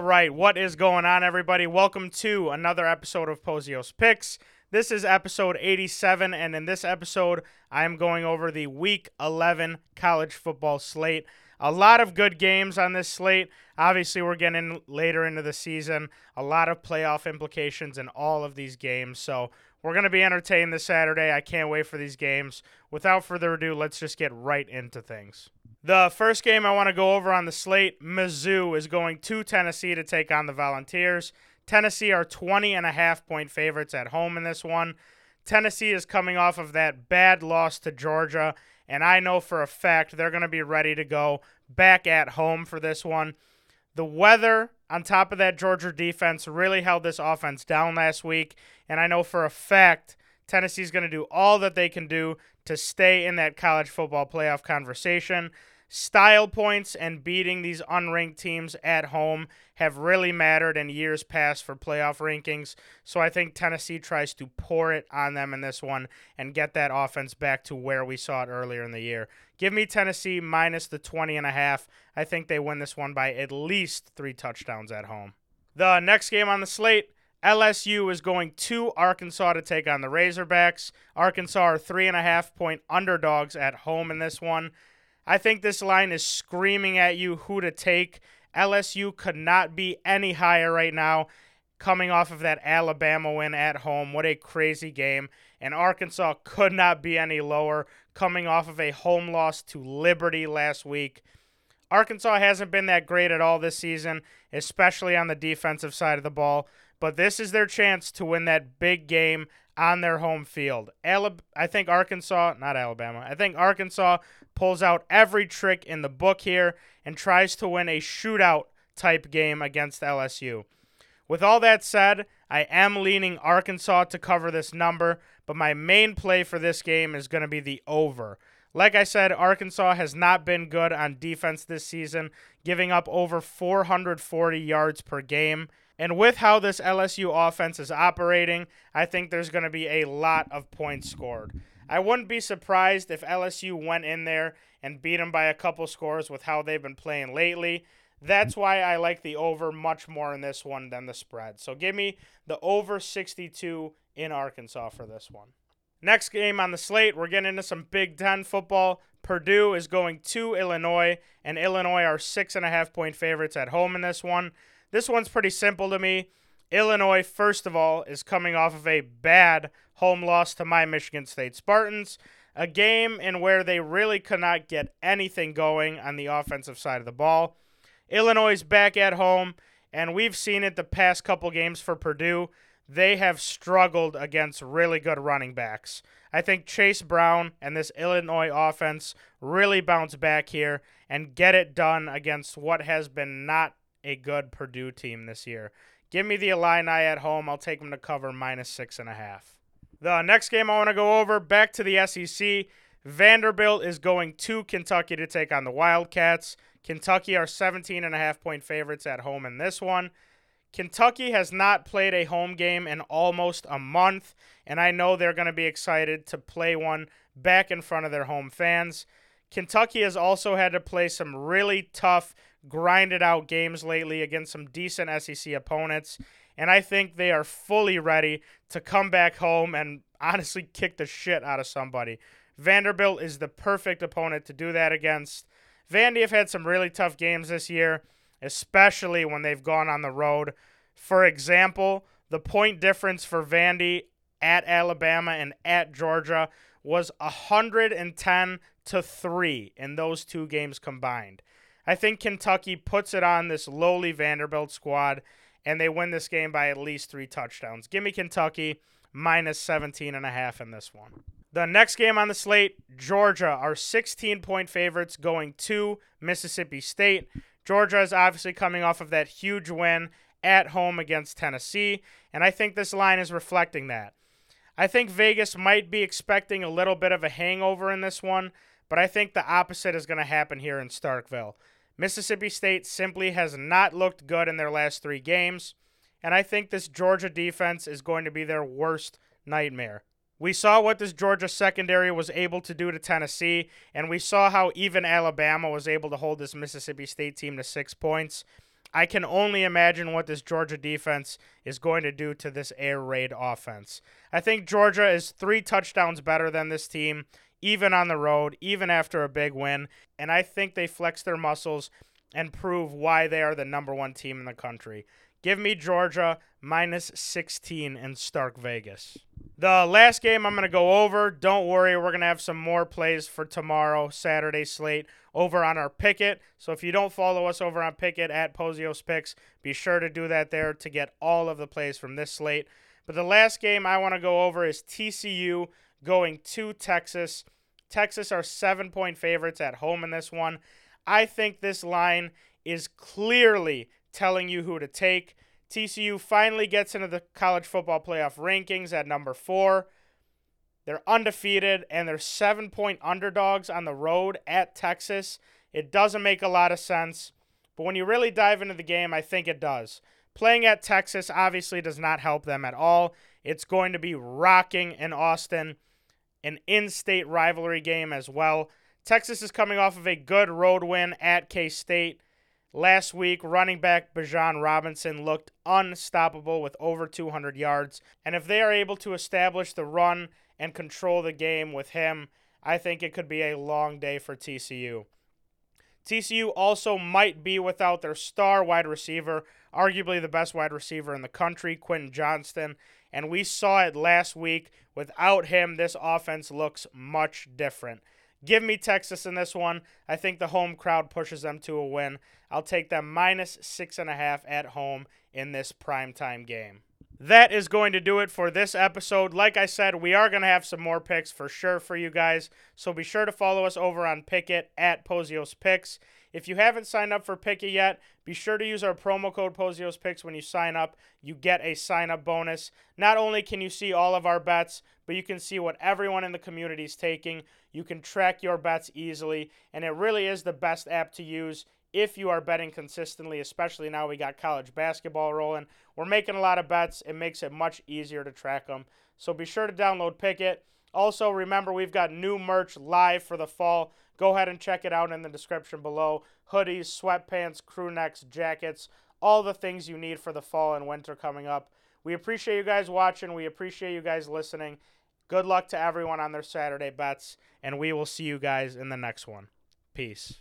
Right, what is going on, everybody? Welcome to another episode of Pozios Picks. This is episode 87, and in this episode, I am going over the Week 11 college football slate. A lot of good games on this slate. Obviously, we're getting later into the season, a lot of playoff implications in all of these games. So, we're going to be entertained this Saturday. I can't wait for these games. Without further ado, let's just get right into things. The first game I want to go over on the slate Mizzou is going to Tennessee to take on the Volunteers. Tennessee are 20 and a half point favorites at home in this one. Tennessee is coming off of that bad loss to Georgia, and I know for a fact they're going to be ready to go back at home for this one. The weather on top of that Georgia defense really held this offense down last week, and I know for a fact Tennessee's going to do all that they can do to stay in that college football playoff conversation style points and beating these unranked teams at home have really mattered in years past for playoff rankings. So I think Tennessee tries to pour it on them in this one and get that offense back to where we saw it earlier in the year. Give me Tennessee minus the 20 and a half. I think they win this one by at least 3 touchdowns at home. The next game on the slate LSU is going to Arkansas to take on the Razorbacks. Arkansas are three and a half point underdogs at home in this one. I think this line is screaming at you who to take. LSU could not be any higher right now, coming off of that Alabama win at home. What a crazy game. And Arkansas could not be any lower, coming off of a home loss to Liberty last week. Arkansas hasn't been that great at all this season, especially on the defensive side of the ball, but this is their chance to win that big game on their home field. Alab- I think Arkansas, not Alabama, I think Arkansas pulls out every trick in the book here and tries to win a shootout type game against LSU. With all that said, I am leaning Arkansas to cover this number, but my main play for this game is going to be the over. Like I said, Arkansas has not been good on defense this season, giving up over 440 yards per game. And with how this LSU offense is operating, I think there's going to be a lot of points scored. I wouldn't be surprised if LSU went in there and beat them by a couple scores with how they've been playing lately. That's why I like the over much more in this one than the spread. So give me the over 62 in Arkansas for this one. Next game on the slate, we're getting into some Big Ten football. Purdue is going to Illinois, and Illinois are six and a half point favorites at home in this one. This one's pretty simple to me. Illinois, first of all, is coming off of a bad home loss to my Michigan State Spartans, a game in where they really could not get anything going on the offensive side of the ball. Illinois is back at home, and we've seen it the past couple games for Purdue. They have struggled against really good running backs. I think Chase Brown and this Illinois offense really bounce back here and get it done against what has been not a good Purdue team this year. Give me the Illini at home. I'll take them to cover minus six and a half. The next game I want to go over back to the SEC. Vanderbilt is going to Kentucky to take on the Wildcats. Kentucky are 17 and a half point favorites at home in this one. Kentucky has not played a home game in almost a month, and I know they're going to be excited to play one back in front of their home fans. Kentucky has also had to play some really tough, grinded out games lately against some decent SEC opponents, and I think they are fully ready to come back home and honestly kick the shit out of somebody. Vanderbilt is the perfect opponent to do that against. Vandy have had some really tough games this year, especially when they've gone on the road. For example, the point difference for Vandy at Alabama and at Georgia was 110 to 3 in those two games combined. I think Kentucky puts it on this lowly Vanderbilt squad and they win this game by at least 3 touchdowns. Give me Kentucky minus 17 and a half in this one. The next game on the slate, Georgia are 16 point favorites going to Mississippi State. Georgia is obviously coming off of that huge win at home against Tennessee, and I think this line is reflecting that. I think Vegas might be expecting a little bit of a hangover in this one, but I think the opposite is going to happen here in Starkville. Mississippi State simply has not looked good in their last three games, and I think this Georgia defense is going to be their worst nightmare. We saw what this Georgia secondary was able to do to Tennessee, and we saw how even Alabama was able to hold this Mississippi State team to six points. I can only imagine what this Georgia defense is going to do to this air raid offense. I think Georgia is three touchdowns better than this team, even on the road, even after a big win. And I think they flex their muscles and prove why they are the number one team in the country. Give me Georgia minus 16 in Stark Vegas. The last game I'm going to go over, don't worry, we're going to have some more plays for tomorrow, Saturday slate, over on our Pikkit. So if you don't follow us over on Pikkit at Pozios Picks, be sure to do that there to get all of the plays from this slate. But the last game I want to go over is TCU going to Texas. Texas are seven point favorites at home in this one. I think this line is clearly telling you who to take. TCU finally gets into the college football playoff rankings at number four. They're undefeated and they're seven point underdogs on the road at Texas. It doesn't make a lot of sense, but when you really dive into the game, I think it does. Playing at Texas obviously does not help them at all. It's going to be rocking in Austin, an in state rivalry game as well. Texas is coming off of a good road win at K State. Last week, running back Bijan Robinson looked unstoppable with over 200 yards. And if they are able to establish the run and control the game with him, I think it could be a long day for TCU. TCU also might be without their star wide receiver, arguably the best wide receiver in the country, Quentin Johnston. And we saw it last week. Without him, this offense looks much different. Give me Texas in this one. I think the home crowd pushes them to a win. I'll take them minus six and a half at home in this primetime game. That is going to do it for this episode. Like I said, we are going to have some more picks for sure for you guys. So be sure to follow us over on Pikkit at Pozios Picks. If you haven't signed up for Pikkit yet, be sure to use our promo code Pozios Picks when you sign up. You get a sign up bonus. Not only can you see all of our bets, but you can see what everyone in the community is taking. You can track your bets easily, and it really is the best app to use if you are betting consistently, especially now we got college basketball rolling. We're making a lot of bets. It makes it much easier to track them. So be sure to download Pikkit. Also, remember, we've got new merch live for the fall. Go ahead and check it out in the description below. Hoodies, sweatpants, crew necks, jackets, all the things you need for the fall and winter coming up. We appreciate you guys watching. We appreciate you guys listening. Good luck to everyone on their Saturday bets, and we will see you guys in the next one. Peace.